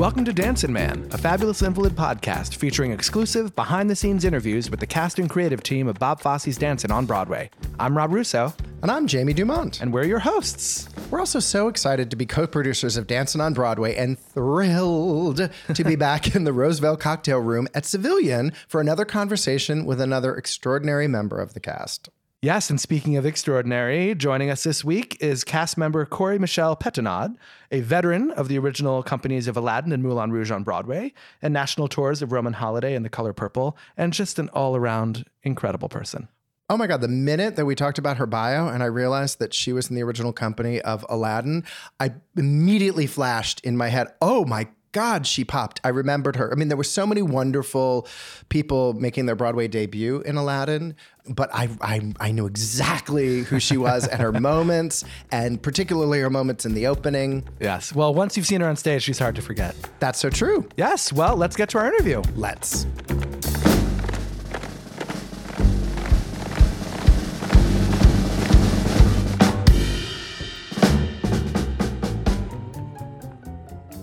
Welcome to Dancin' Man, a fabulous invalid podcast featuring exclusive behind the scenes interviews with the cast and creative team of Bob Fosse's Dancin' on Broadway. I'm Rob Russo, And I'm Jamie DuMont. and we're your hosts. We're also so excited to be co producers of Dancin' on Broadway and thrilled to be back in the Roosevelt Cocktail Room at Civilian for another conversation with another extraordinary member of the cast. Yes, and speaking of extraordinary, joining us this week is cast member Khori Michelle Petinaud, a veteran of the original companies of Aladdin and Moulin Rouge on Broadway, and national tours of Roman Holiday and The Color Purple, and just an all around incredible person. Oh my God, the minute that we talked about her bio and I realized that she was in the original company of Aladdin, I immediately flashed in my head, oh my God, she popped. I remembered her. I mean, there were so many wonderful people making their Broadway debut in Aladdin, but I, I, I knew exactly who she was and her moments, and particularly her moments in the opening. Yes, well, once you've seen her on stage, she's hard to forget. That's so true. Yes, well, let's get to our interview. Let's.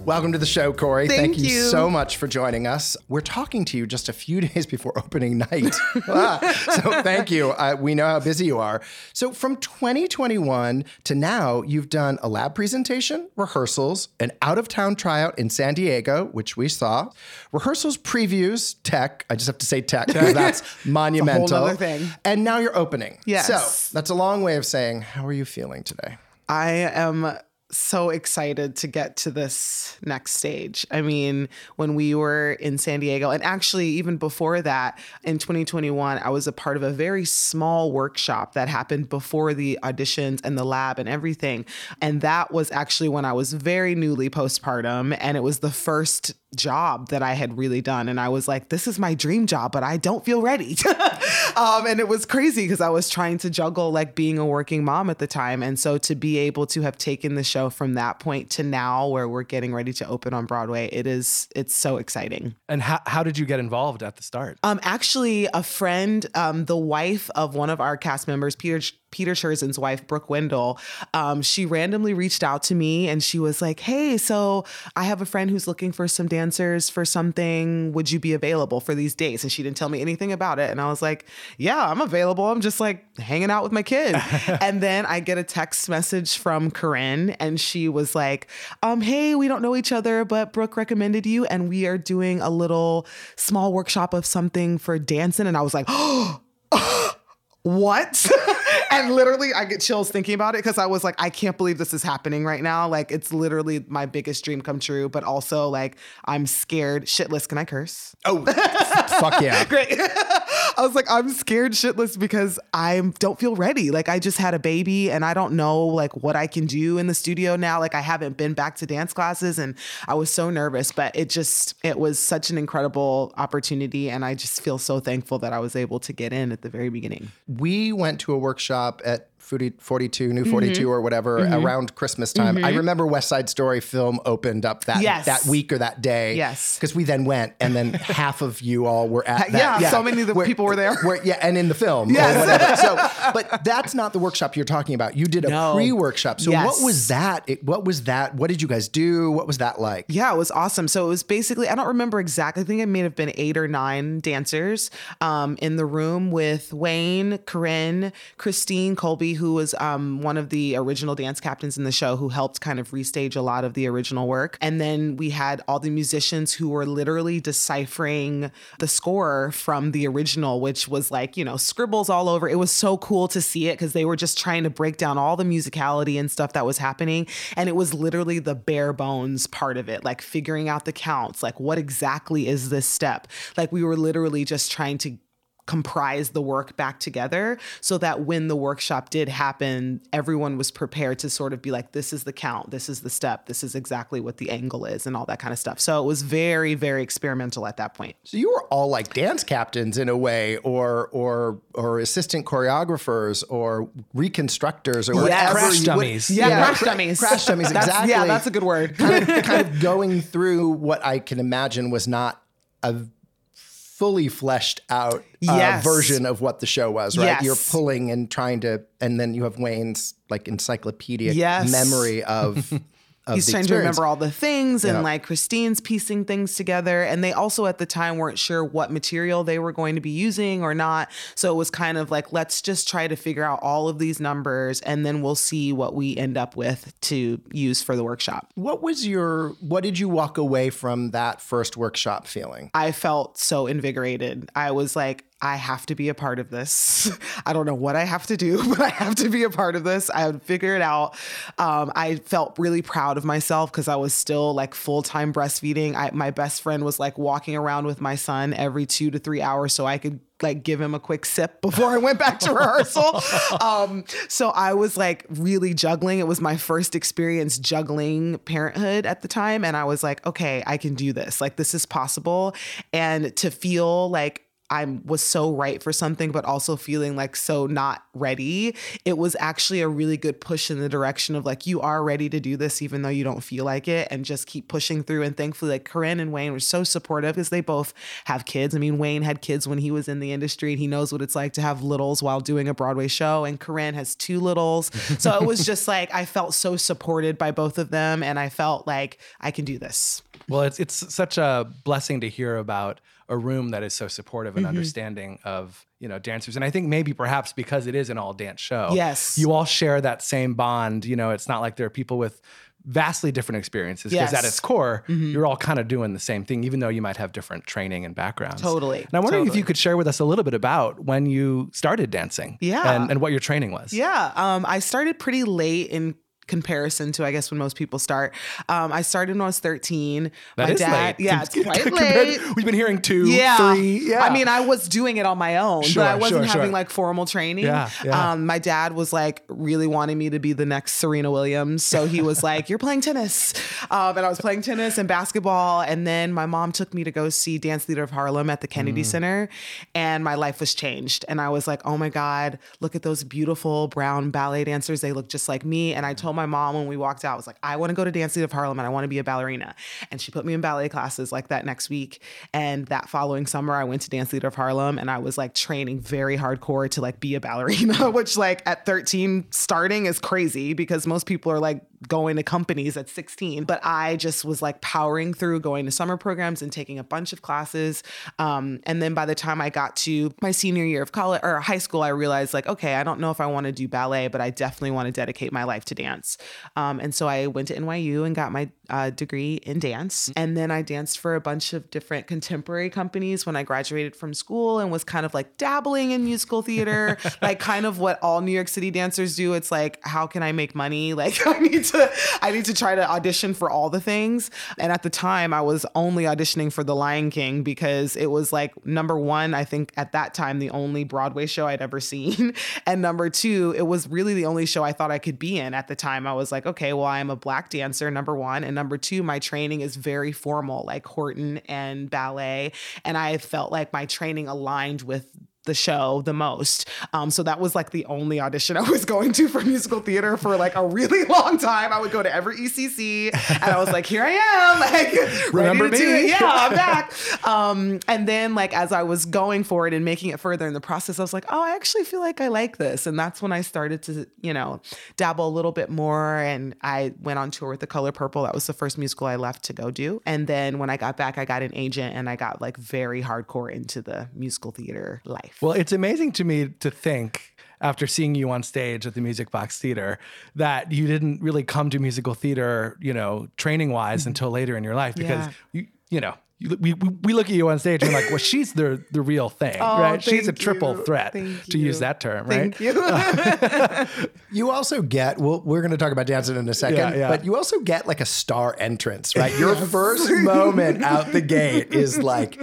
Welcome to the show, Khori. Thank you, you. so much for joining us. We're talking to you just a few days before opening night. Ah, so thank you. Uh, we know how busy you are. So from 2021 to now, you've done a lab presentation, rehearsals, an out of town tryout in San Diego, which we saw, rehearsals, previews, tech. I just have to say tech because that's monumental. And now you're opening. Yes. So that's a long way of saying, how are you feeling today? I am so excited to get to this next stage. I mean, when we were in San Diego, and actually, even before that, in 2021, I was a part of a very small workshop that happened before the auditions and the lab and everything. And that was actually when I was very newly postpartum, and it was the first job that I had really done. And I was like, this is my dream job, but I don't feel ready. um, and it was crazy because I was trying to juggle like being a working mom at the time. And so to be able to have taken the show from that point to now where we're getting ready to open on Broadway, it is, it's so exciting. And how, how did you get involved at the start? Um, actually, a friend, um, the wife of one of our cast members, Peter Peter Chursin's wife, Brooke Wendell, um, she randomly reached out to me and she was like, "Hey, so I have a friend who's looking for some dancers for something. Would you be available for these dates?" And she didn't tell me anything about it, and I was like, "Yeah, I'm available. I'm just like hanging out with my kid." and then I get a text message from Corinne, and she was like, um, "Hey, we don't know each other, but Brooke recommended you, and we are doing a little small workshop of something for Dancin'." And I was like, "Oh." what? and literally, I get chills thinking about it because I was like, I can't believe this is happening right now. Like, it's literally my biggest dream come true, but also like, I'm scared shitless. Can I curse? Oh, fuck yeah. Great. I was like, I'm scared shitless because I don't feel ready. Like, I just had a baby and I don't know like what I can do in the studio now. Like, I haven't been back to dance classes and I was so nervous, but it just, it was such an incredible opportunity. And I just feel so thankful that I was able to get in at the very beginning. we went to a workshop at 40, 42, New mm-hmm. 42 or whatever mm-hmm. around Christmas time. I mm-hmm. remember West Side Story film opened up that Yes. that week or that day. Yes. Because we then went and then half of you all were at that. Yeah, so many of the people were there. where- yeah, and in the film. Yes. Or whatever. So, but that's not the workshop you're talking about. You did a No. pre-workshop. So Yes. what was that? It, what was that? What did you guys do? What was that like? Yeah, it was awesome. So it was basically, I don't remember exactly. I think it may have been eight or nine dancers um, in the room with Wayne, Corinne, Christine, Colby, who was um, one of the original dance captains in the show, who helped kind of restage a lot of the original work. And then we had all the musicians who were literally deciphering the score from the original, which was like, you know, scribbles all over. It was so cool to see it because they were just trying to break down all the musicality and stuff that was happening. And it was literally the bare bones part of it, like figuring out the counts, like what exactly is this step? Like we were literally just trying to comprise the work back together so that when the workshop did happen, everyone was prepared to sort of be like, this is the count, this is the step, this is exactly what the angle is, and all that kind of stuff. So it was very, very experimental at that point. So you were all like dance captains in a way, or or or assistant choreographers, or reconstructors, or Yes. whatever. Crash you- dummies. Yeah, Yeah, crash dummies. crash dummies, That's- exactly. Yeah, that's a good word. kind of kind of going through what I can imagine was not a fully fleshed out uh, Yes. version of what the show was, right? Yes. You're pulling and trying to, and then you have Wayne's like encyclopedic Yes. memory of. He's trying to remember all the things and Yeah. like Christine's piecing things together. And they also at the time weren't sure what material they were going to be using or not. So it was kind of like, let's just try to figure out all of these numbers and then we'll see what we end up with to use for the workshop. What was your? What did you walk away from that first workshop feeling? I felt so invigorated. I was like, I have to be a part of this. I don't know what I have to do, but I have to be a part of this. I would figure it out. Um, I felt really proud of myself because I was still like full time breastfeeding. I, my best friend was like walking around with my son every two to three hours so I could like give him a quick sip before I went back to rehearsal. Um, so I was like really juggling. It was my first experience juggling parenthood at the time. And I was like, okay, I can do this. Like, this is possible. And to feel like, I was so right for something, but also feeling like so not ready. It was actually a really good push in the direction of like, you are ready to do this, even though you don't feel like it, and just keep pushing through. And thankfully, like Corinne and Wayne were so supportive because they both have kids. I mean, Wayne had kids when he was in the industry and he knows what it's like to have littles while doing a Broadway show. And Corinne has two littles. So it was just like, I felt so supported by both of them. And I felt like I can do this. Well, it's it's such a blessing to hear about a room that is so supportive and understanding of you know dancers, and I think maybe perhaps because it is an all dance show, Yes. you all share that same bond. You know, it's not like there are people with vastly different experiences because at its core, you're all kind of doing the same thing, even though you might have different training and backgrounds. Totally, And I'm wondering if you could share with us a little bit about when you started dancing, Yeah. and, and what your training was. Yeah, um, I started pretty late in comparison to I guess when most people start. Um, I started when I was 13. That My is dad, late. yeah, it's quite late. We've been hearing two, yeah. three. Yeah. I mean, I was doing it on my own, Sure, but I wasn't sure, having sure. like formal training. Yeah, yeah. Um, my dad was like really wanting me to be the next Serena Williams. So he was like, You're playing tennis. Um, and I was playing tennis and basketball. And then my mom took me to go see Dance Theatre of Harlem at the Kennedy Mm. Center. And my life was changed. And I was like, Oh my God, look at those beautiful brown ballet dancers. They look just like me. And I told my mom when we walked out, was like, I want to go to Dance Theatre of Harlem and I want to be a ballerina. And she put me in ballet classes like that next week. And that following summer, I went to Dance Theatre of Harlem and I was like training very hardcore to like be a ballerina, which like at 13 starting is crazy because most people are like going to companies at 16. But I just was like powering through going to summer programs and taking a bunch of classes. Um, and then by the time I got to my senior year of college or high school, I realized like, okay, I don't know if I want to do ballet, but I definitely want to dedicate my life to dance. Um, and so I went to NYU and got my uh, degree in dance. And then I danced for a bunch of different contemporary companies when I graduated from school and was kind of like dabbling in musical theater, like kind of what all New York City dancers do. It's like, how can I make money? Like I need to, I need to try to audition for all the things. And at the time I was only auditioning for The Lion King because it was like number one, I think at that time, the only Broadway show I'd ever seen. And number two, it was really the only show I thought I could be in at the time. I was like, okay, well, I'm a black dancer, number one. And number two, my training is very formal, like Horton and ballet. And I felt like my training aligned with the show the most. Um, so that was like the only audition I was going to for musical theater for like a really long time. I would go to every ECC and I was like, here I am, like Remember me? Yeah, I'm back. Um, and then like as I was going for it and making it further in the process, I was like, oh, I actually feel like I like this. And that's when I started to, you know, dabble a little bit more. And I went on tour with The Color Purple. That was the first musical I left to go do. And then when I got back, I got an agent and I got like very hardcore into the musical theater life. Well, it's amazing to me to think after seeing you on stage at the Music Box Theater that you didn't really come to musical theater, you know, training wise mm-hmm. until later in your life because Yeah. you, you know. We, we, look at you on stage and we're like, well, she's the the real thing, Oh, right? She's a triple you. threat, Thank to use that term, right? Thank you. You also get, well, we're going to talk about dancing in a second, Yeah, yeah. but you also get like a star entrance, right? Your first moment out the gate is like,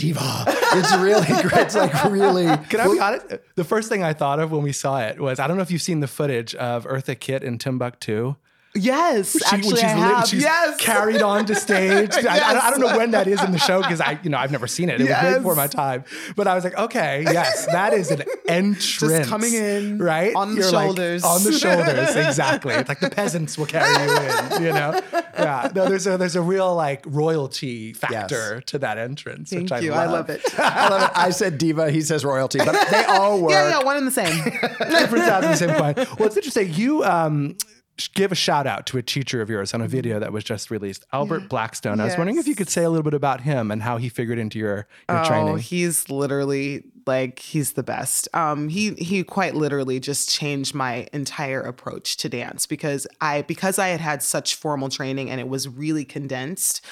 diva. It's really great. It's like really. Can I be honest? The first thing I thought of when we saw it was I don't know if you've seen the footage of Eartha Kitt in Timbuktu. Yes, She- actually, I lit- have. she's yes, carried on to stage. I, I, don't, I don't know when that is in the show because I, you know, I've never seen it. It was way Yes. before my time. But I was like, okay, yes, that is an entrance. coming in right on the You're like, shoulders. on the shoulders, exactly. It's like the peasants will carry you in. You know, yeah. No, there's a there's a real like royalty factor to that entrance. Thank which I you. love. I love it. I love it. I said diva. He says royalty, but they all work. yeah, yeah, one and the same. different sides of the same coin. Well, it's interesting. You um, give a shout out to a teacher of yours on a video that was just released, Albert Blackstone. I was wondering if you could say a little bit about him and how he figured into your, your Oh, training. he's literally like he's the best. Um, he he quite literally just changed my entire approach to dance because I because I had had such formal training and it was really condensed.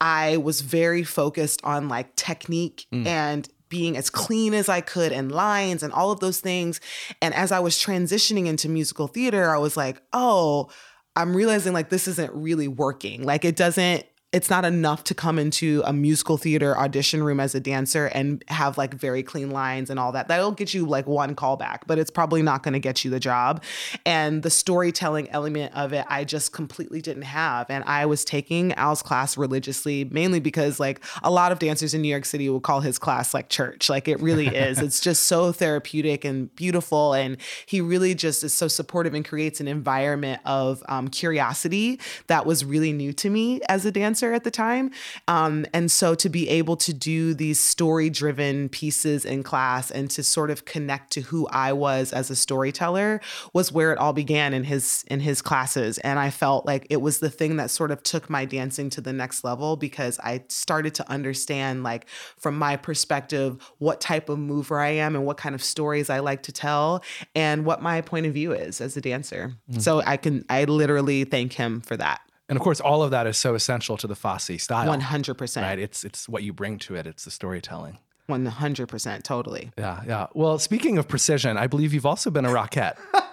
I was very focused on like technique and being as clean as I could and lines and all of those things. And as I was transitioning into musical theater, I was like, oh, I'm realizing like this isn't really working. Like it doesn't it's not enough to come into a musical theater audition room as a dancer and have like very clean lines and all that. That'll get you like one callback, but it's probably not going to get you the job. And the storytelling element of it, I just completely didn't have. And I was taking Al's class religiously, mainly because like a lot of dancers in New York City will call his class like church. Like it really is. It's just so therapeutic and beautiful. And he really just is so supportive and creates an environment of um, curiosity that was really new to me as a dancer at the time. Um, and so to be able to do these story driven pieces in class and to sort of connect to who I was as a storyteller was where it all began in his in his classes. And I felt like it was the thing that sort of took my dancing to the next level because I started to understand like from my perspective what type of mover I am and what kind of stories I like to tell and what my point of view is as a dancer. So I can I literally thank him for that. And of course, all of that is so essential to the Fosse style. One hundred percent. Right? It's, it's what you bring to it, it's the storytelling. One hundred percent. Totally. Yeah, yeah. Well, speaking of precision, I believe you've also been a rockette.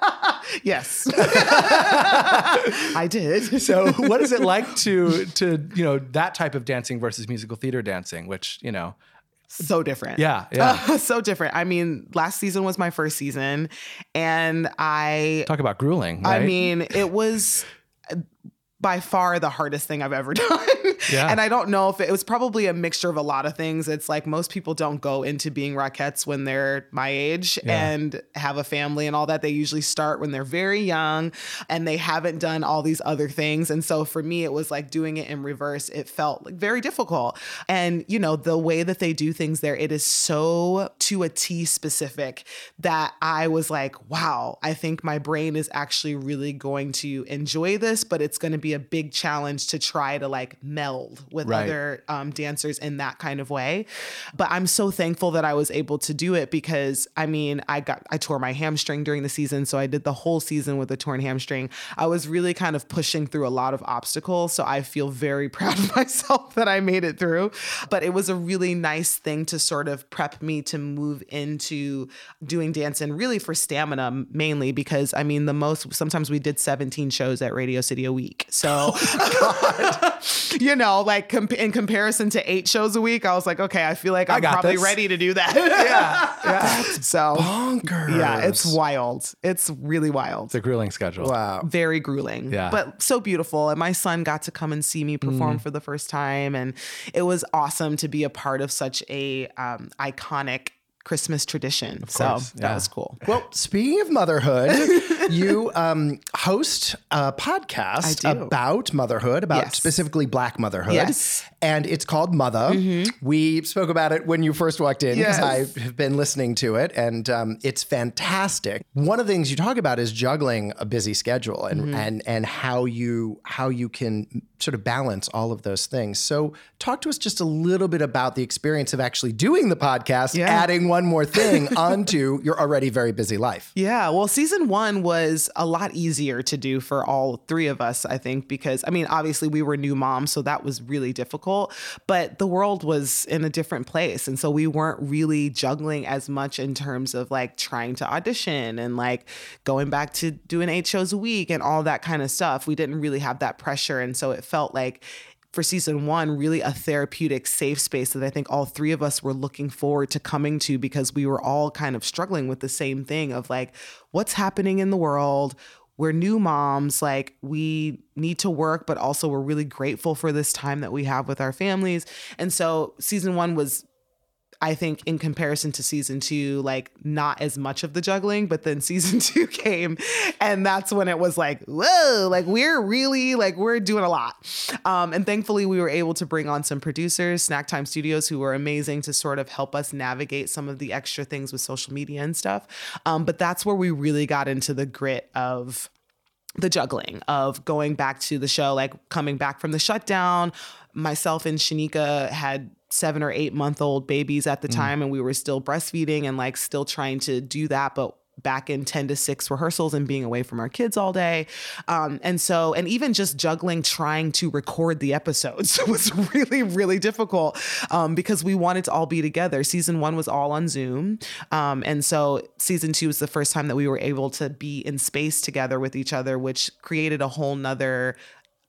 Yes. I did. So, what is it like to to you know that type of dancing versus musical theater dancing, which you know, so different. yeah, yeah. Uh, so different. I mean, last season was my first season, and I, Talk about grueling. I mean, it was by far the hardest thing I've ever done. Yeah. And I don't know if it, it was probably a mixture of a lot of things. It's like most people don't go into being Rockettes when they're my age and have a family and all that. They usually start when they're very young and they haven't done all these other things. And so for me, it was like doing it in reverse. It felt like very difficult. And, you know, the way that they do things there, it is so to a T specific that I was like, wow, I think my brain is actually really going to enjoy this, but it's going to be a big challenge to try to like meld with Right. other um, dancers in that kind of way. But I'm so thankful that I was able to do it because I mean, I got, I tore my hamstring during the season. So I did the whole season with a torn hamstring. I was really kind of pushing through a lot of obstacles. So I feel very proud of myself that I made it through. But it was a really nice thing to sort of prep me to move into doing dance and really for stamina mainly because I mean, the most, sometimes we did 17 shows at Radio City a week. So, you know, like com- in comparison to eight shows a week, I was like, okay, I feel like I'm probably this. ready to do that. yeah, yeah. so, Bonkers. yeah, it's wild. It's really wild. It's a grueling schedule. wow. Very grueling, Yeah. but so beautiful. And my son got to come and see me perform for the first time, and it was awesome to be a part of such a um, iconic Christmas tradition. so course, that yeah. was cool. Well, speaking of motherhood, you um, host a podcast about motherhood, about Yes. specifically Black motherhood. Yes. And it's called Mother. We spoke about it when you first walked in because Yes. I have been listening to it, and um, it's fantastic. One of the things you talk about is juggling a busy schedule and and and how you how you can sort of balance all of those things. So, talk to us just a little bit about the experience of actually doing the podcast, Yeah. adding one more thing onto your already very busy life. Yeah, well, season one was a lot easier to do for all three of us, I think, because I mean, obviously we were new moms, so that was really difficult, but the world was in a different place. And so we weren't really juggling as much in terms of like trying to audition and like going back to doing eight shows a week and all that kind of stuff. We didn't really have that pressure. And so it felt like, for season one, really a therapeutic, safe space that I think all three of us were looking forward to coming to because we were all kind of struggling with the same thing of like, what's happening in the world? We're new moms, like, we need to work, but also we're really grateful for this time that we have with our families. And so, season one was I think in comparison to season two, like not as much of the juggling, but then season two came and that's when it was like, whoa, like we're really like we're doing a lot. Um, and thankfully we were able to bring on some producers, Snack Time Studios, who were amazing to sort of help us navigate some of the extra things with social media and stuff. Um, but that's where we really got into the grit of the juggling of going back to the show, like coming back from the shutdown. Myself and Shanika had seven or eight month old babies at the mm. time and we were still breastfeeding and like still trying to do that but back in 10 to 6 rehearsals and being away from our kids all day um, and so and even just juggling trying to record the episodes was really really difficult um, because we wanted to all be together season one was all on zoom um, and so season two was the first time that we were able to be in space together with each other which created a whole nother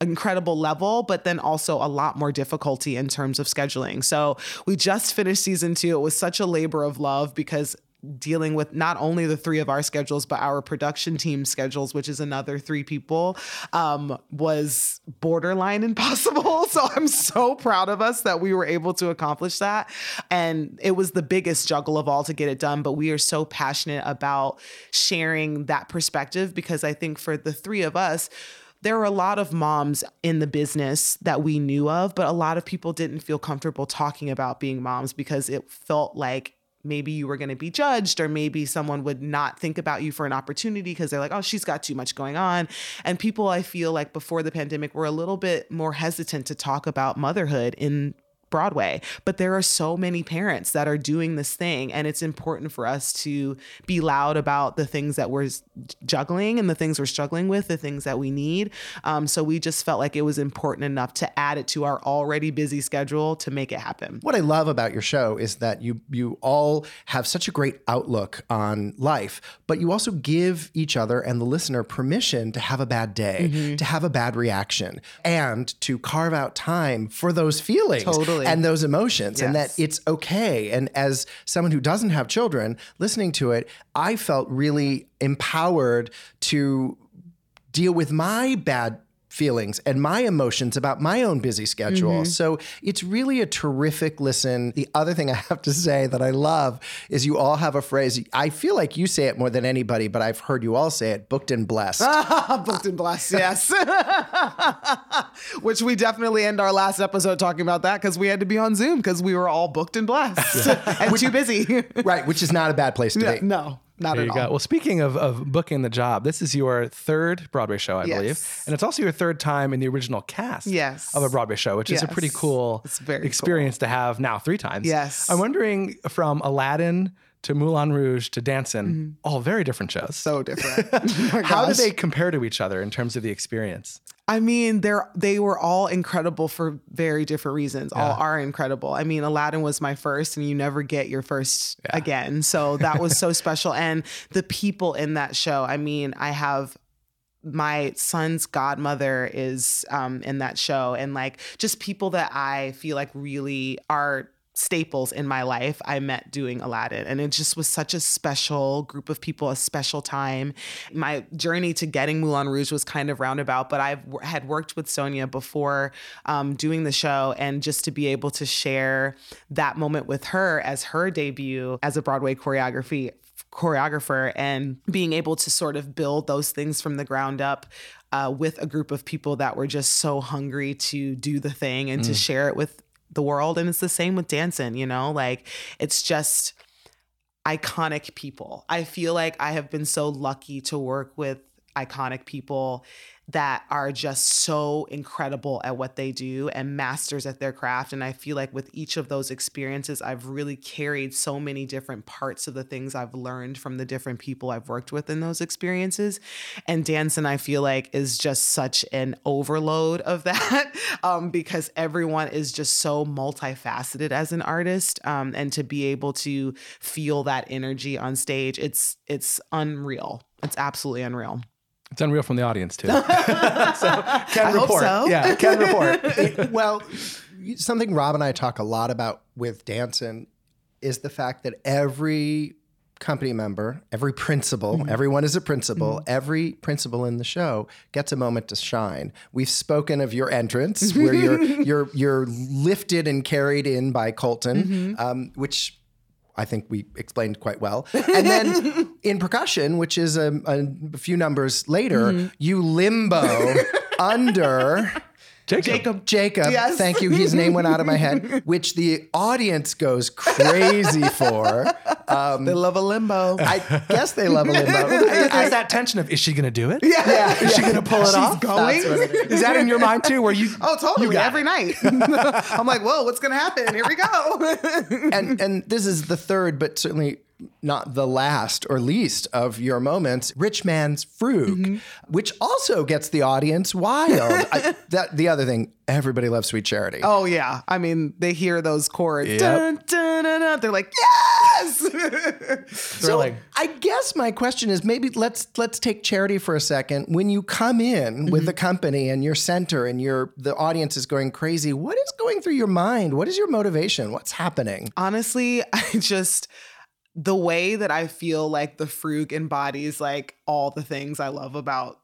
incredible level, but then also a lot more difficulty in terms of scheduling. So we just finished season two. It was such a labor of love because dealing with not only the three of our schedules but our production team schedules which is another three people um, was borderline impossible so i'm so proud of us that we were able to accomplish that and it was the biggest juggle of all to get it done but we are so passionate about sharing that perspective because i think for the three of us there were a lot of moms in the business that we knew of, but a lot of people didn't feel comfortable talking about being moms because it felt like maybe you were going to be judged or maybe someone would not think about you for an opportunity because they're like oh she's got too much going on. And people i feel like before the pandemic were a little bit more hesitant to talk about motherhood in Broadway. But there are so many parents that are doing this thing, and it's important for us to be loud about the things that we're juggling and the things we're struggling with, the things that we need. Um, so we just felt like it was important enough to add it to our already busy schedule to make it happen. What I love about your show is that you you all have such a great outlook on life, but you also give each other and the listener permission to have a bad day, mm-hmm. to have a bad reaction, and to carve out time for those feelings. Totally and those emotions, yes. and that it's okay. And as someone who doesn't have children, listening to it, I felt really empowered to deal with my bad feelings and my emotions about my own busy schedule. Mm-hmm. So it's really a terrific listen. The other thing I have to say that I love is you all have a phrase. I feel like you say it more than anybody, but I've heard you all say it booked and blessed. booked and blessed, yes. Which we definitely end our last episode talking about that because we had to be on Zoom because we were all booked and blessed yeah. and too busy. right, which is not a bad place to be. No, not there you all. Go. Well, speaking of, of booking the job, this is your third Broadway show, I yes. believe. And it's also your third time in the original cast yes. of a Broadway show, which yes. is a pretty cool experience cool. to have now three times. Yes. I'm wondering from Aladdin to Moulin Rouge to Dancin', mm-hmm. all very different shows. So different. oh How do they compare to each other in terms of the experience? I mean, they're they were all incredible for very different reasons. Yeah. All are incredible. I mean, Aladdin was my first, and you never get your first yeah. again. So that was so special. And the people in that show. I mean, I have my son's godmother is um, in that show, and like just people that I feel like really are staples in my life I met doing Aladdin. And it just was such a special group of people, a special time. My journey to getting Moulin Rouge was kind of roundabout, but I had worked with Sonya before um, doing the show. And just to be able to share that moment with her as her debut as a Broadway choreography choreographer and being able to sort of build those things from the ground up uh, with a group of people that were just so hungry to do the thing and mm. to share it with the world. And it's the same with Dancin', you know, like it's just iconic people. I feel like I have been so lucky to work with iconic people that are just so incredible at what they do and masters at their craft. And I feel like with each of those experiences, I've really carried so many different parts of the things I've learned from the different people I've worked with in those experiences. And Dancin', I feel like, is just such an overload of that um, because everyone is just so multifaceted as an artist. Um, and to be able to feel that energy on stage, it's it's unreal. It's absolutely unreal. It's unreal from the audience too. so can I hope report. so. Yeah, can report. It- well, something Rob and I talk a lot about with Dancin' is the fact that every company member, every principal, mm-hmm. everyone is a principal, mm-hmm. every principal in the show gets a moment to shine. We've spoken of your entrance where you're you're you're lifted and carried in by Colton, mm-hmm. um, which I think we explained quite well. And then in percussion, which is a, a few numbers later, mm-hmm. you limbo under Jacob. Jacob. Yes. Thank you. His name went out of my head, which the audience goes crazy for. Um, They love a limbo. I guess they love a limbo. I- There's that tension of is she going to do it? Yeah. yeah. Is she going to pull it She's off? going. It is. Is that in your mind too? Where you? Oh, totally. You Every it. night. I'm like, whoa, what's gonna happen? Here we go. and and this is the third, but certainly not the last or least of your moments. Rich man's frug, mm-hmm. which also gets the audience wild. I, that the other thing, everybody loves Sweet Charity. oh yeah. I mean, they hear those chords. Yep. Dun, dun, dun. They're like, yes. Thrilling. I guess my question is maybe let's let's take charity for a second. When you come in with mm-hmm. the company and your center and your the audience is going crazy, what is going through your mind? What is your motivation? What's happening? Honestly, I just the way that I feel like the Frug embodies like all the things I love about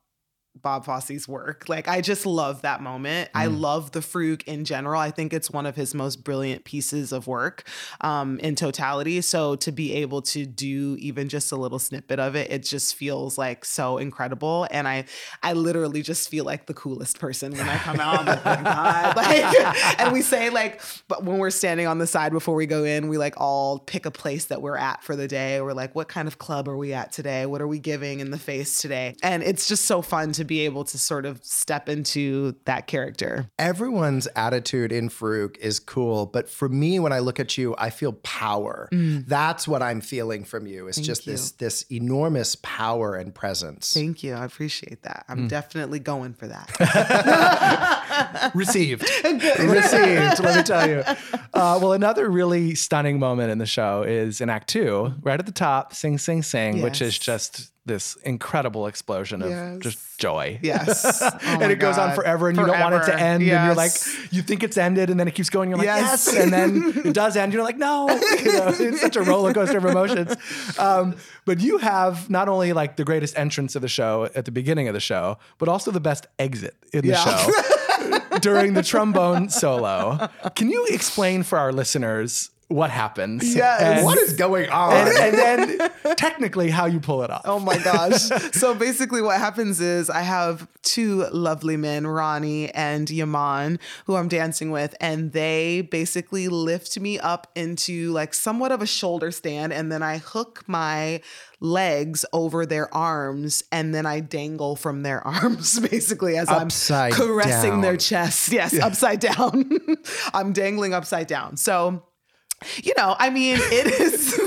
Bob Fosse's work. Like I just love that moment. I love the Frug in general. I think it's one of his most brilliant pieces of work um, in totality. So to be able to do even just a little snippet of it, it just feels like so incredible. And I, I literally just feel like the coolest person when I come out. I'm like, oh god! Like, and we say like, but when we're standing on the side before we go in, we like all pick a place that we're at for the day. We're like, what kind of club are we at today? What are we giving in the face today? And it's just so fun to be able to sort of step into that character. Everyone's attitude in Frug is cool, but for me, when I look at you, I feel power. That's what I'm feeling from you. It's just you. this this enormous power and presence. Thank you. I appreciate that. I'm definitely going for that. Received. Received, let me tell you. Uh, well, another really stunning moment in the show is in Act Two, right at the top, Sing, Sing, Sing, which is just this incredible explosion of Yes. just joy. Yes. Oh and it goes on forever, and you don't want it to Forever. end. And you're like, you think it's ended, and then it keeps going. You're like, yes, Yes. and then it does end. You're like, no. You know, it's such a roller coaster of emotions. Um, but you have not only like the greatest entrance of the show at the beginning of the show, but also the best exit in the Yeah. show during the trombone solo. Can you explain for our listeners what happens? Yes. And, What is going on? and, and then technically how you pull it off. Oh my gosh. so basically, what happens is I have two lovely men, Ronnie and Yeman, who I'm dancing with, and they basically lift me up into like somewhat of a shoulder stand, and then I hook my legs over their arms, and then I dangle from their arms basically as Upside I'm caressing their down. chest. Yes, upside down. I'm dangling upside down. So you know, I mean, it is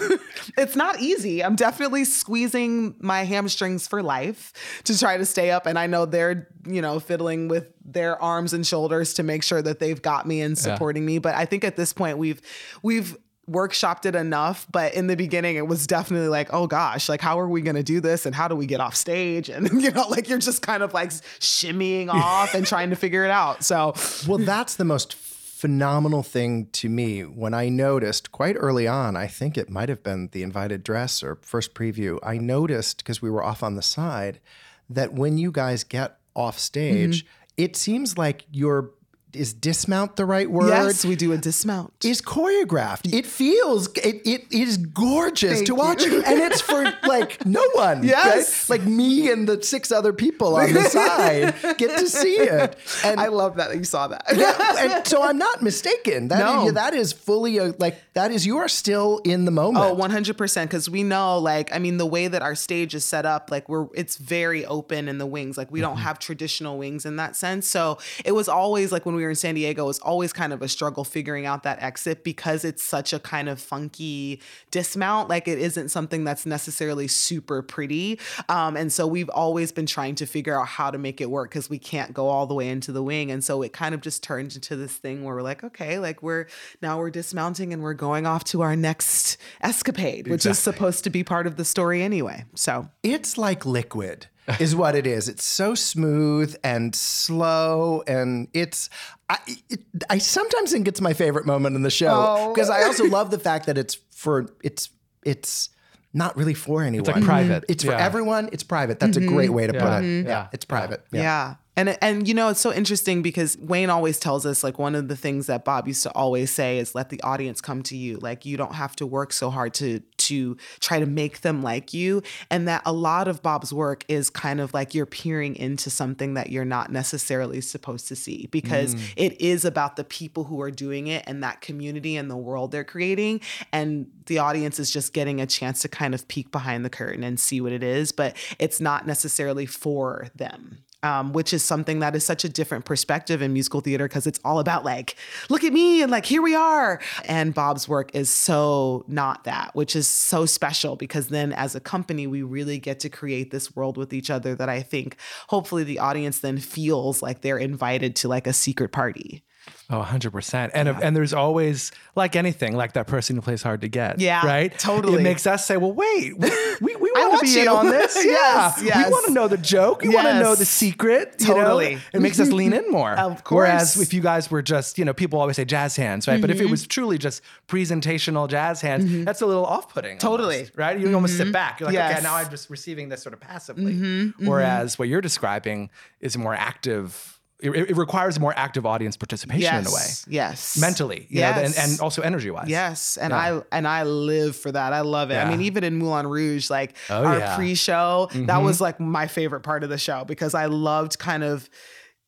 it's not easy. I'm definitely squeezing my hamstrings for life to try to stay up and I know they're, you know, fiddling with their arms and shoulders to make sure that they've got me and supporting me, but I think at this point we've we've workshopped it enough but in the beginning it was definitely like oh gosh like how are we going to do this and how do we get off stage? And you know like you're just kind of like shimmying off and trying to figure it out so. Well, that's the most phenomenal thing to me when I noticed quite early on. I think it might have been the invited dress or first preview. I noticed because we were off on the side that when you guys get off stage, mm-hmm. it seems like you're is dismount the right word? Yes, we do a dismount. is choreographed. It feels it, it is gorgeous Thank to watch, you. and it's for like no one. Yes. right? like me and the six other people on the side get to see it. And I love that you saw that. yeah, and so I'm not mistaken. That No. is, that is fully a, like that is you are still in the moment. Oh, 100% because we know like I mean the way that our stage is set up like we're it's very open in the wings like we don't Mm-hmm. have traditional wings in that sense. So it was always like when we were in San Diego it was always kind of a struggle figuring out that exit because it's such a kind of funky dismount like it isn't something that's necessarily super pretty. Um and so we've always been trying to figure out how to make it work because we can't go all the way into the wing. And so it kind of just turned into this thing where we're like okay like we're now we're dismounting and we're going off to our next escapade which is supposed to be part of the story anyway so. It's like liquid, is what it is. It's so smooth and slow, and it's. I, it, I sometimes think it's my favorite moment in the show oh. because I also love the fact that it's for it's it's not really for anyone. like private. It's for Yeah. everyone. It's private. That's a mm-hmm. great way to Yeah. put it. Mm-hmm. Yeah. it's private. Yeah. And and you know it's so interesting because Wayne always tells us like one of the things that Bob used to always say is let the audience come to you. Like you don't have to work so hard to to try to make them like you and that a lot of Bob's work is kind of like you're peering into something that you're not necessarily supposed to see because mm. it is about the people who are doing it and that community and the world they're creating and the audience is just getting a chance to kind of peek behind the curtain and see what it is but it's not necessarily for them um, which is something that is such a different perspective in musical theater because it's all about like, look at me and like, here we are. And Bob's work is so not that, which is so special because then as a company, we really get to create this world with each other that I think hopefully the audience then feels like they're invited to like a secret party. Oh, 100%. And and there's always like anything, like that person who plays hard to get. Yeah, Right? totally. It makes us say, well, wait, we, we, we want to be in on this. Yes, yeah. yes. We want to know the joke. We want to know the Yes. secret. you know? Totally. It makes us lean in more. Of course. Whereas if you guys were just, you know, people always say jazz hands, right? But if it mm-hmm. was truly just presentational jazz hands, mm-hmm. that's a little off putting. Totally. right? You almost sit mm-hmm. back. You're like, okay, now I'm just receiving this sort of passively. Whereas what you're describing is a more active. It, it requires more active audience participation in a way Yes. Yes. mentally, you know, and, and also energy wise. Yes, and Yeah. I and I live for that. I love it. I mean, even in Moulin Rouge, like Oh, our yeah. Mm-hmm. pre-show, that was like my favorite part of the show because I loved kind of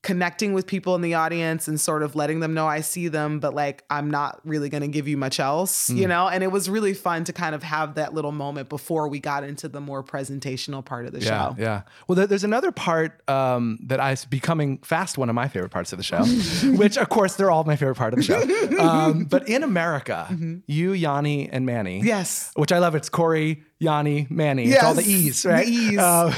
connecting with people in the audience and sort of letting them know I see them, but like I'm not really going to give you much else, Mm. you know. And it was really fun to kind of have that little moment before we got into the more presentational part of the Yeah, show. yeah. Well, there's another part um, that I is becoming fast one of my favorite parts of the show, which of course they're all my favorite part of the show. Um, but in America, you, Yani, and Manny, Mm-hmm. Yes. which I love. It's Khori, Yani, Manny. It's all the Yes, E's, the right? E's. Uh,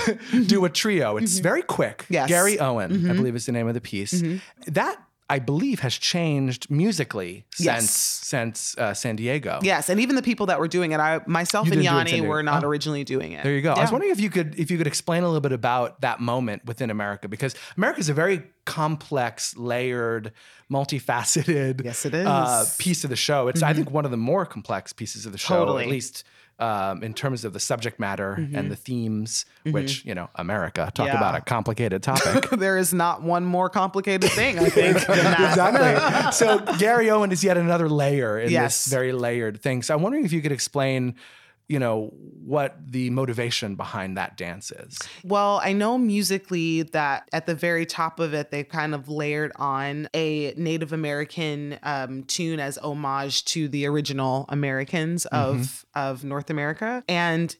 do a trio. It's very quick. Yes. Mm-hmm. Garryowen, I believe, is the name of the piece. That I believe has changed musically Yes. since since uh, San Diego. Yes, and even the people that were doing it, I myself You and didn't do it in San Yani were not Oh. originally doing it. There you go. I was wondering if you could if you could explain a little bit about that moment within America because America is a very complex, layered, multifaceted Yes, it Uh, piece of the show. It's I think one of the more complex pieces of the show, Totally. at least um, in terms of the subject matter and the themes. Which you know, America talk Yeah. about a complicated topic. there is not one more complicated thing, I think, exactly. So Garryowen is yet another layer in Yes. this very layered thing. So I'm wondering if you could explain, you know, what the motivation behind that dance is. Well, I know musically that at the very top of it, they've kind of layered on a Native American um, tune as homage to the original Americans of of North America, and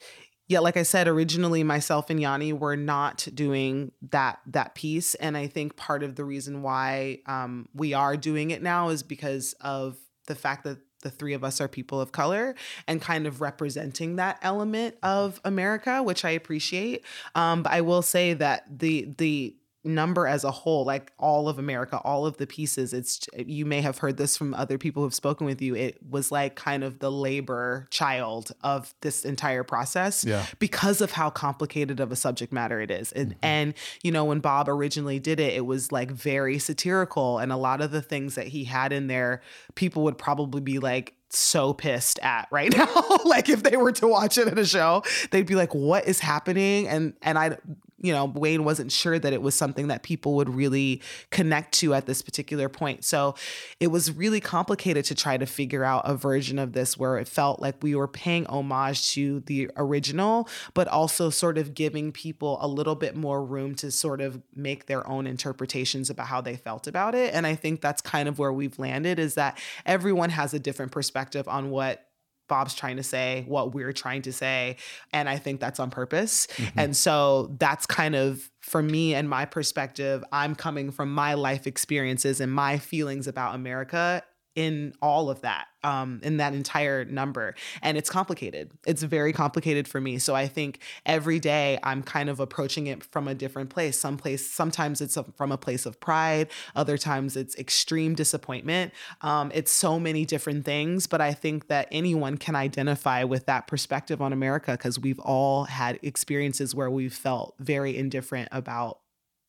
yeah, like I said, originally myself and Yani were not doing that that piece, and I think part of the reason why um, we are doing it now is because of the fact that the three of us are people of color and kind of representing that element of America, which I appreciate. Um, but I will say that the the number as a whole, like all of America, all of the pieces, it's you may have heard this from other people who've spoken with you. It was like kind of the labor child of this entire process Yeah. because of how complicated of a subject matter it is. And, mm-hmm. and you know, when Bob originally did it, it was like very satirical, and a lot of the things that he had in there, people would probably be like so pissed at right now like if they were to watch it at a show they'd be like what is happening and and i you know, Wayne wasn't sure that it was something that people would really connect to at this particular point. So it was really complicated to try to figure out a version of this where it felt like we were paying homage to the original, but also sort of giving people a little bit more room to sort of make their own interpretations about how they felt about it. And I think that's kind of where we've landed is that everyone has a different perspective on what Bob's trying to say, what we're trying to say. And I think that's on purpose. Mm-hmm. And so that's kind of, for me and my perspective, I'm coming from my life experiences and my feelings about America in all of that um, in that entire number. And it's complicated. It's very complicated for me. So i think every day i'm kind of approaching it from a different place. Some place sometimes it's a, from a place of pride. Other times it's extreme disappointment. Um, it's so many different things but i think that anyone can identify with that perspective on america because we've all had experiences where we've felt very indifferent about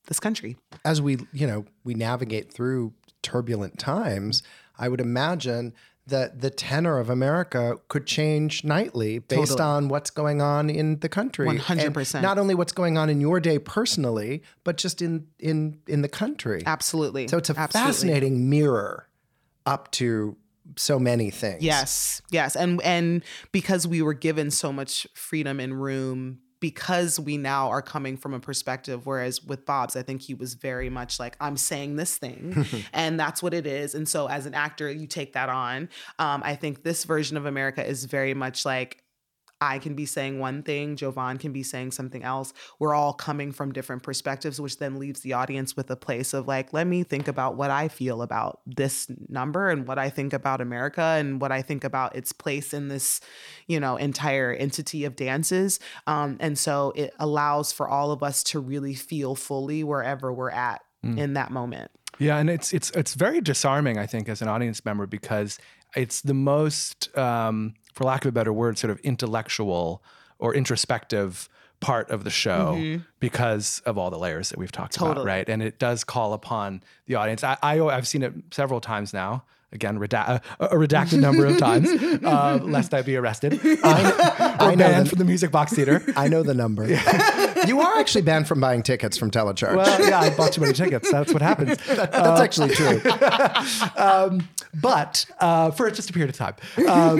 this country. As we you know we navigate through turbulent times I would imagine that the tenor of America could change nightly based totally. on what's going on in the country. One hundred percent. Not only what's going on in your day personally, but just in in in the country. Absolutely. So it's a Absolutely. fascinating mirror up to so many things. Yes, yes, and and because we were given so much freedom and room because we now are coming from a perspective whereas with bob's i think he was very much like i'm saying this thing and that's what it is. And so as an actor you take that on. Um, i think this version of america is very much like I can be saying one thing, Jovan can be saying something else. We're all coming from different perspectives, which then leaves the audience with a place of like, let me think about what I feel about this number and what I think about America and what I think about its place in this, you know, entire entity of dances. Um, and so it allows for all of us to really feel fully wherever we're at mm. in that moment. Yeah, and it's it's it's very disarming, I think, as an audience member because it's the most um, for lack of a better word, sort of intellectual or introspective part of the show mm-hmm. because of all the layers that we've talked totally. about, right? And it does call upon the audience. I, I have seen it several times now again reda- a, a, redacted number of times, uh, lest I be arrested. I, I know banned the, from the Music Box Theater. I know the number. you are actually banned from buying tickets from Telecharge. Well, yeah, I bought too many tickets. That's what happens. that, that's uh, actually true. um, but uh, for just a period of time. Um,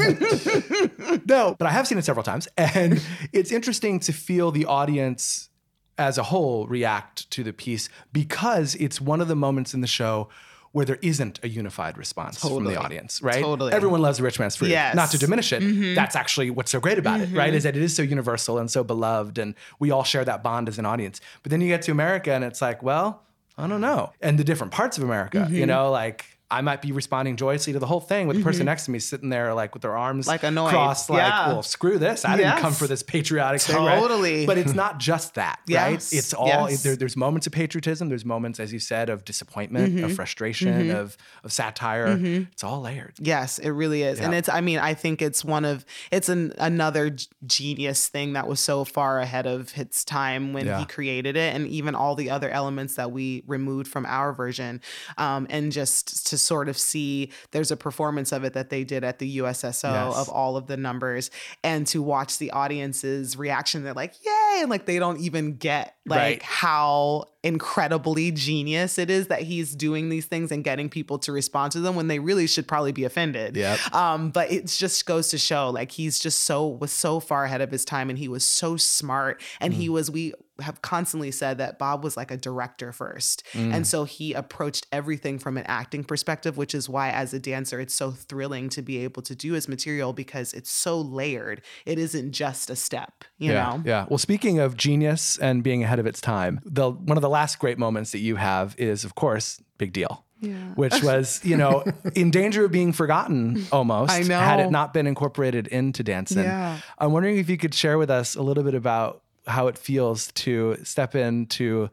no, but I have seen it several times, and it's interesting to feel the audience as a whole react to the piece because it's one of the moments in the show where there isn't a unified response totally. from the audience, right? Totally. Everyone loves the rich man's Frug. Yes. Not to diminish it. Mm-hmm. That's actually what's so great about mm-hmm. it, right? Mm-hmm. Is that it is so universal and so beloved and we all share that bond as an audience. But then you get to America and it's like, well, I don't know. And the different parts of America, mm-hmm. you know, like I might be responding joyously to the whole thing with the person mm-hmm. next to me sitting there like with their arms like annoyed. crossed, like, yeah. well, screw this. I yes. didn't come for this patriotic totally. thing. Totally. Right? But it's not just that, yes. right? It's all yes. there, there's moments of patriotism, there's moments, as you said, of disappointment, mm-hmm. of frustration, mm-hmm. of of satire. Mm-hmm. It's all layered. Yes, it really is. Yeah. And it's I mean, I think it's one of it's an another genius thing that was so far ahead of its time when yeah. he created it and even all the other elements that we removed from our version. Um, and just to sort of see there's a performance of it that they did at the USSO yes. of all of the numbers and to watch the audience's reaction they're like yay and like they don't even get like right. how incredibly genius it is that he's doing these things and getting people to respond to them when they really should probably be offended. Yep. Um, but it just goes to show like he's just so was so far ahead of his time and he was so smart and mm. he was we have constantly said that Bob was like a director first. Mm. And so he approached everything from an acting perspective, which is why as a dancer it's so thrilling to be able to do his material because it's so layered. It isn't just a step, you yeah, know. Yeah. Well, speaking of genius and being ahead of its time, the one of the last great moments that you have is, of course, Big Deal. Yeah. Which was, you know, in danger of being forgotten almost. I know. Had it not been incorporated into Dancin'. Yeah. I'm wondering if you could share with us a little bit about how it feels to step into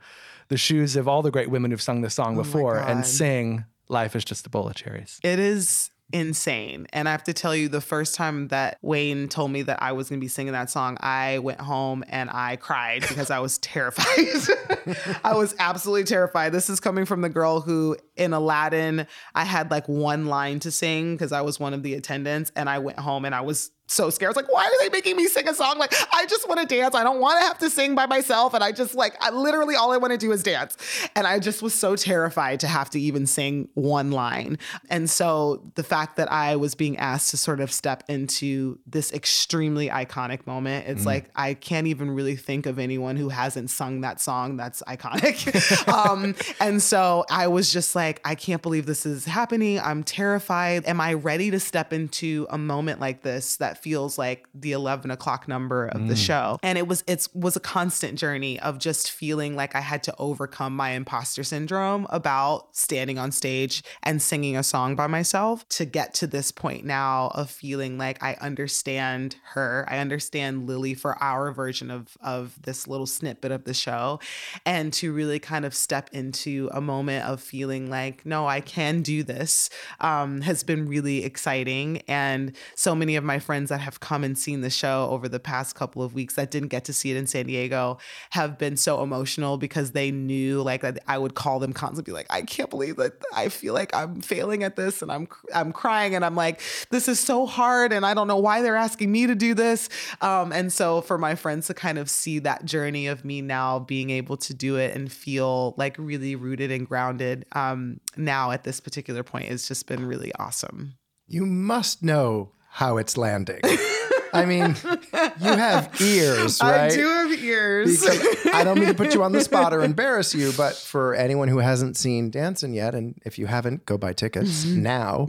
the shoes of all the great women who've sung this song oh before and sing Life is Just a Bowl of Cherries. It is insane. And I have to tell you, the first time that Wayne told me that I was going to be singing that song, I went home and I cried because I was terrified. I was absolutely terrified. This is coming from the girl who in Aladdin, I had like one line to sing because I was one of the attendants and I went home and I was so scared. I was like, why are they making me sing a song? Like, I just want to dance. I don't want to have to sing by myself. And I just like, I literally all I want to do is dance. And I just was so terrified to have to even sing one line. And so the fact that I was being asked to sort of step into this extremely iconic moment, it's mm. like, I can't even really think of anyone who hasn't sung that song that's iconic. um, and so I was just like, I can't believe this is happening. I'm terrified. Am I ready to step into a moment like this that feels like the 11 o'clock number of mm. the show. And it was, it was a constant journey of just feeling like I had to overcome my imposter syndrome about standing on stage and singing a song by myself to get to this point now of feeling like I understand her. I understand Lily for our version of, of this little snippet of the show. And to really kind of step into a moment of feeling like, no, I can do this um, has been really exciting. And so many of my friends friends that have come and seen the show over the past couple of weeks that didn't get to see it in San Diego have been so emotional because they knew like that I would call them constantly be like, I can't believe that I feel like I'm failing at this and I'm I'm crying and I'm like, this is so hard and I don't know why they're asking me to do this. Um, and so for my friends to kind of see that journey of me now being able to do it and feel like really rooted and grounded um, now at this particular point has just been really awesome. You must know how it's landing. I mean, you have ears, right? I do have ears. Because I don't mean to put you on the spot or embarrass you, but for anyone who hasn't seen Dancin' yet, and if you haven't, go buy tickets mm-hmm. now.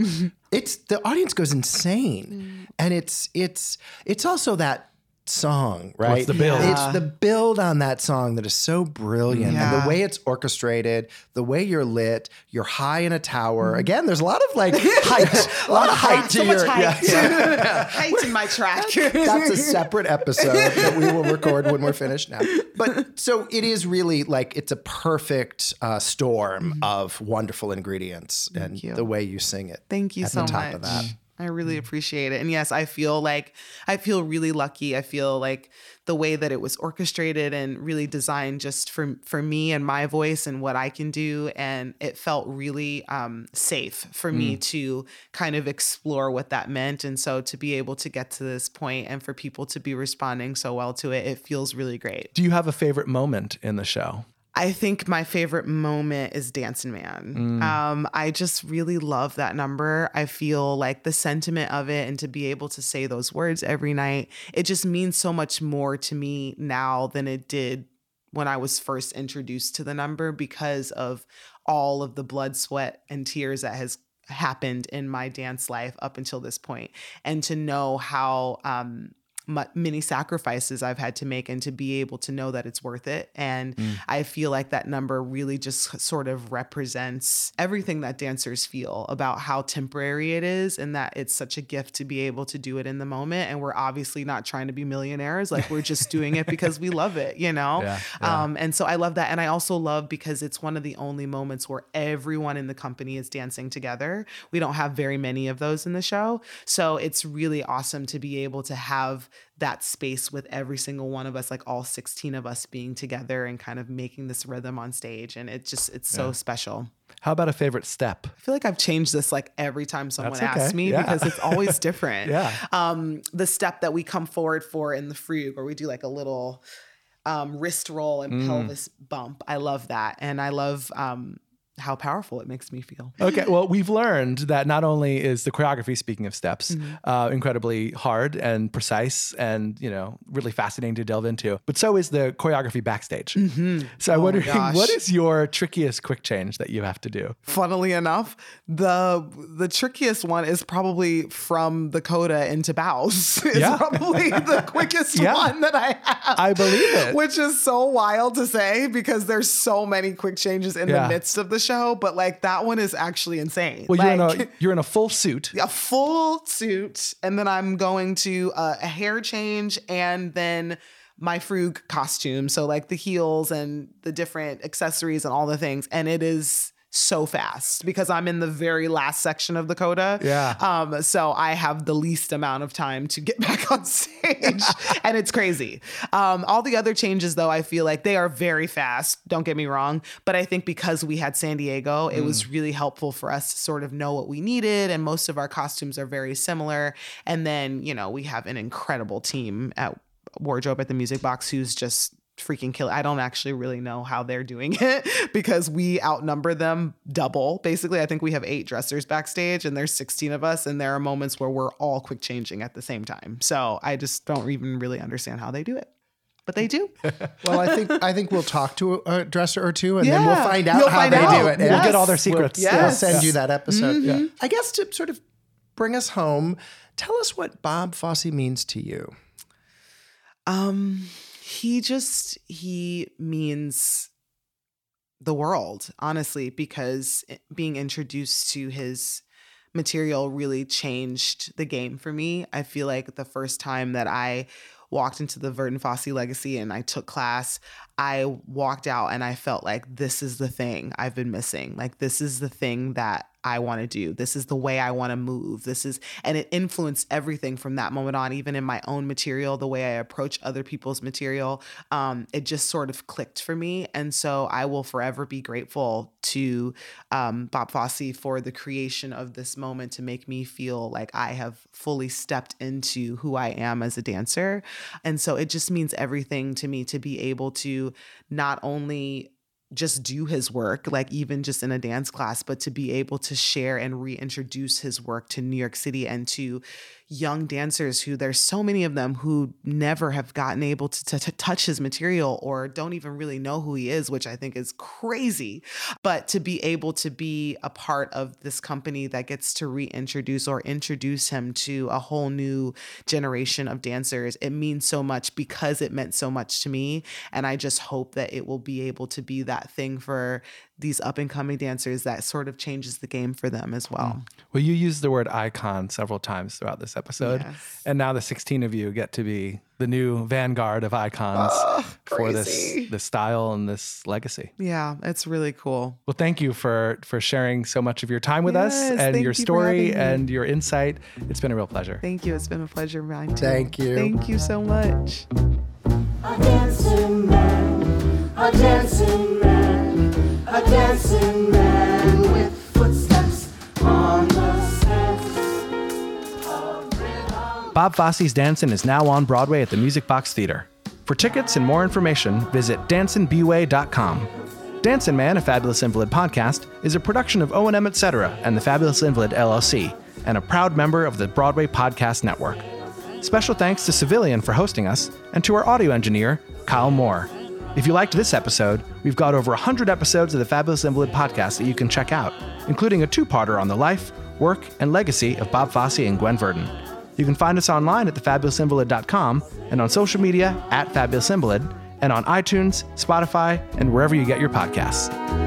It's the audience goes insane, mm. and it's it's it's also that song, right? What's the build? Yeah. It's the build on that song that is so brilliant. Yeah. And the way it's orchestrated, the way you're lit, you're high in a tower. Mm-hmm. Again, there's a lot of like height, a lot of height to so your height. Yeah, yeah. height in my track. That's a separate episode that we will record when we're finished now. But so it is really like it's a perfect uh, storm mm-hmm. of wonderful ingredients Thank and you. the way you sing it. Thank you so much. I really mm. appreciate it. And yes, I feel like I feel really lucky. I feel like the way that it was orchestrated and really designed just for for me and my voice and what I can do and it felt really um, safe for mm. me to kind of explore what that meant and so to be able to get to this point and for people to be responding so well to it it feels really great. Do you have a favorite moment in the show? I think my favorite moment is Dancin' Man. Mm. Um, I just really love that number. I feel like the sentiment of it and to be able to say those words every night, it just means so much more to me now than it did when I was first introduced to the number because of all of the blood, sweat, and tears that has happened in my dance life up until this point. And to know how um, many sacrifices I've had to make and to be able to know that it's worth it. And mm. I feel like that number really just sort of represents everything that dancers feel about how temporary it is and that it's such a gift to be able to do it in the moment. And we're obviously not trying to be millionaires. Like we're just doing it because we love it, you know? Yeah, yeah. Um, and so I love that. And I also love because it's one of the only moments where everyone in the company is dancing together. We don't have very many of those in the show. So it's really awesome to be able to have that space with every single one of us like all 16 of us being together and kind of making this rhythm on stage and it just it's so yeah. special how about a favorite step i feel like i've changed this like every time someone okay. asks me yeah. because it's always different yeah um the step that we come forward for in the frug or we do like a little um, wrist roll and mm. pelvis bump i love that and i love um how powerful it makes me feel. Okay, well, we've learned that not only is the choreography, speaking of steps, mm-hmm. uh, incredibly hard and precise, and you know, really fascinating to delve into, but so is the choreography backstage. Mm-hmm. So I'm oh wondering, what is your trickiest quick change that you have to do? Funnily enough, the the trickiest one is probably from the coda into bows. It's yeah. probably the quickest yeah. one that I have. I believe it, which is so wild to say because there's so many quick changes in yeah. the midst of the show, but like that one is actually insane. Well, like, you're in a you're in a full suit. A full suit, and then I'm going to uh, a hair change, and then my frug costume. So like the heels and the different accessories and all the things, and it is so fast because I'm in the very last section of the coda. Yeah. Um, so I have the least amount of time to get back on stage, and it's crazy. Um, all the other changes, though, I feel like they are very fast. Don't get me wrong, but I think because we had San Diego, it was really helpful for us to sort of know what we needed, and most of our costumes are very similar. And then you know we have an incredible team at wardrobe at the Music Box who's just freaking kill. I don't actually really know how they're doing it because we outnumber them double. Basically, I think we have eight dressers backstage and there's 16 of us and there are moments where we're all quick changing at the same time. So, I just don't even really understand how they do it. But they do. Well, I think I think we'll talk to a dresser or two, and then we'll find out You'll how find they out. do it. We'll get all their we'll- secrets. We'll, Yes. send you that episode. Mm-hmm. I guess to sort of bring us home, tell us what Bob Fosse means to you. Um, he just he means the world, honestly, because being introduced to his material really changed the game for me. I feel like the first time that I walked into the Verdon Fosse legacy and I took class, I walked out and I felt like this is the thing I've been missing. Like this is the thing that I want to do. This is the way I want to move. This is, and it influenced everything from that moment on, even in my own material, the way I approach other people's material. Um, it just sort of clicked for me. And so I will forever be grateful to um, Bob Fosse for the creation of this moment to make me feel like I have fully stepped into who I am as a dancer. And so it just means everything to me to be able to not only just do his work, like even just in a dance class, but to be able to share and reintroduce his work to New York City and to young dancers who there's so many of them who never have gotten able to, to, to touch his material or don't even really know who he is, which I think is crazy. But to be able to be a part of this company that gets to reintroduce or introduce him to a whole new generation of dancers, it means so much because it meant so much to me. And I just hope that it will be able to be that thing for these up and coming dancers that sort of changes the game for them as well. Mm. Well, you used the word icon several times throughout this episode. Yes. And now the 16 of you get to be the new vanguard of icons for this crazy. this style and this legacy. Yeah, it's really cool. Well, thank you for for sharing so much of your time with us and your you story and your insight. It's been a real pleasure. Thank you. It's been a pleasure, Ryan. too. Thank you. Thank you so much. A dancing man, a dancing man, Bob Fosse's Dancin' is now on Broadway at the Music Box Theater. For tickets and more information, visit dancinbway.com. Dancin' Man, a Fabulous Invalid podcast, is a production of O&M Etc. and the Fabulous Invalid LLC, and a proud member of the Broadway Podcast Network. Special thanks to Civilian for hosting us, and to our audio engineer, Kyle Moore. If you liked this episode, we've got over 100 episodes of the Fabulous Invalid podcast that you can check out, including a two parter on the life, work, and legacy of Bob Fosse and Gwen Verdon. You can find us online at thefabulousinvalid.com and on social media at Fabulous Invalid, and on iTunes, Spotify, and wherever you get your podcasts.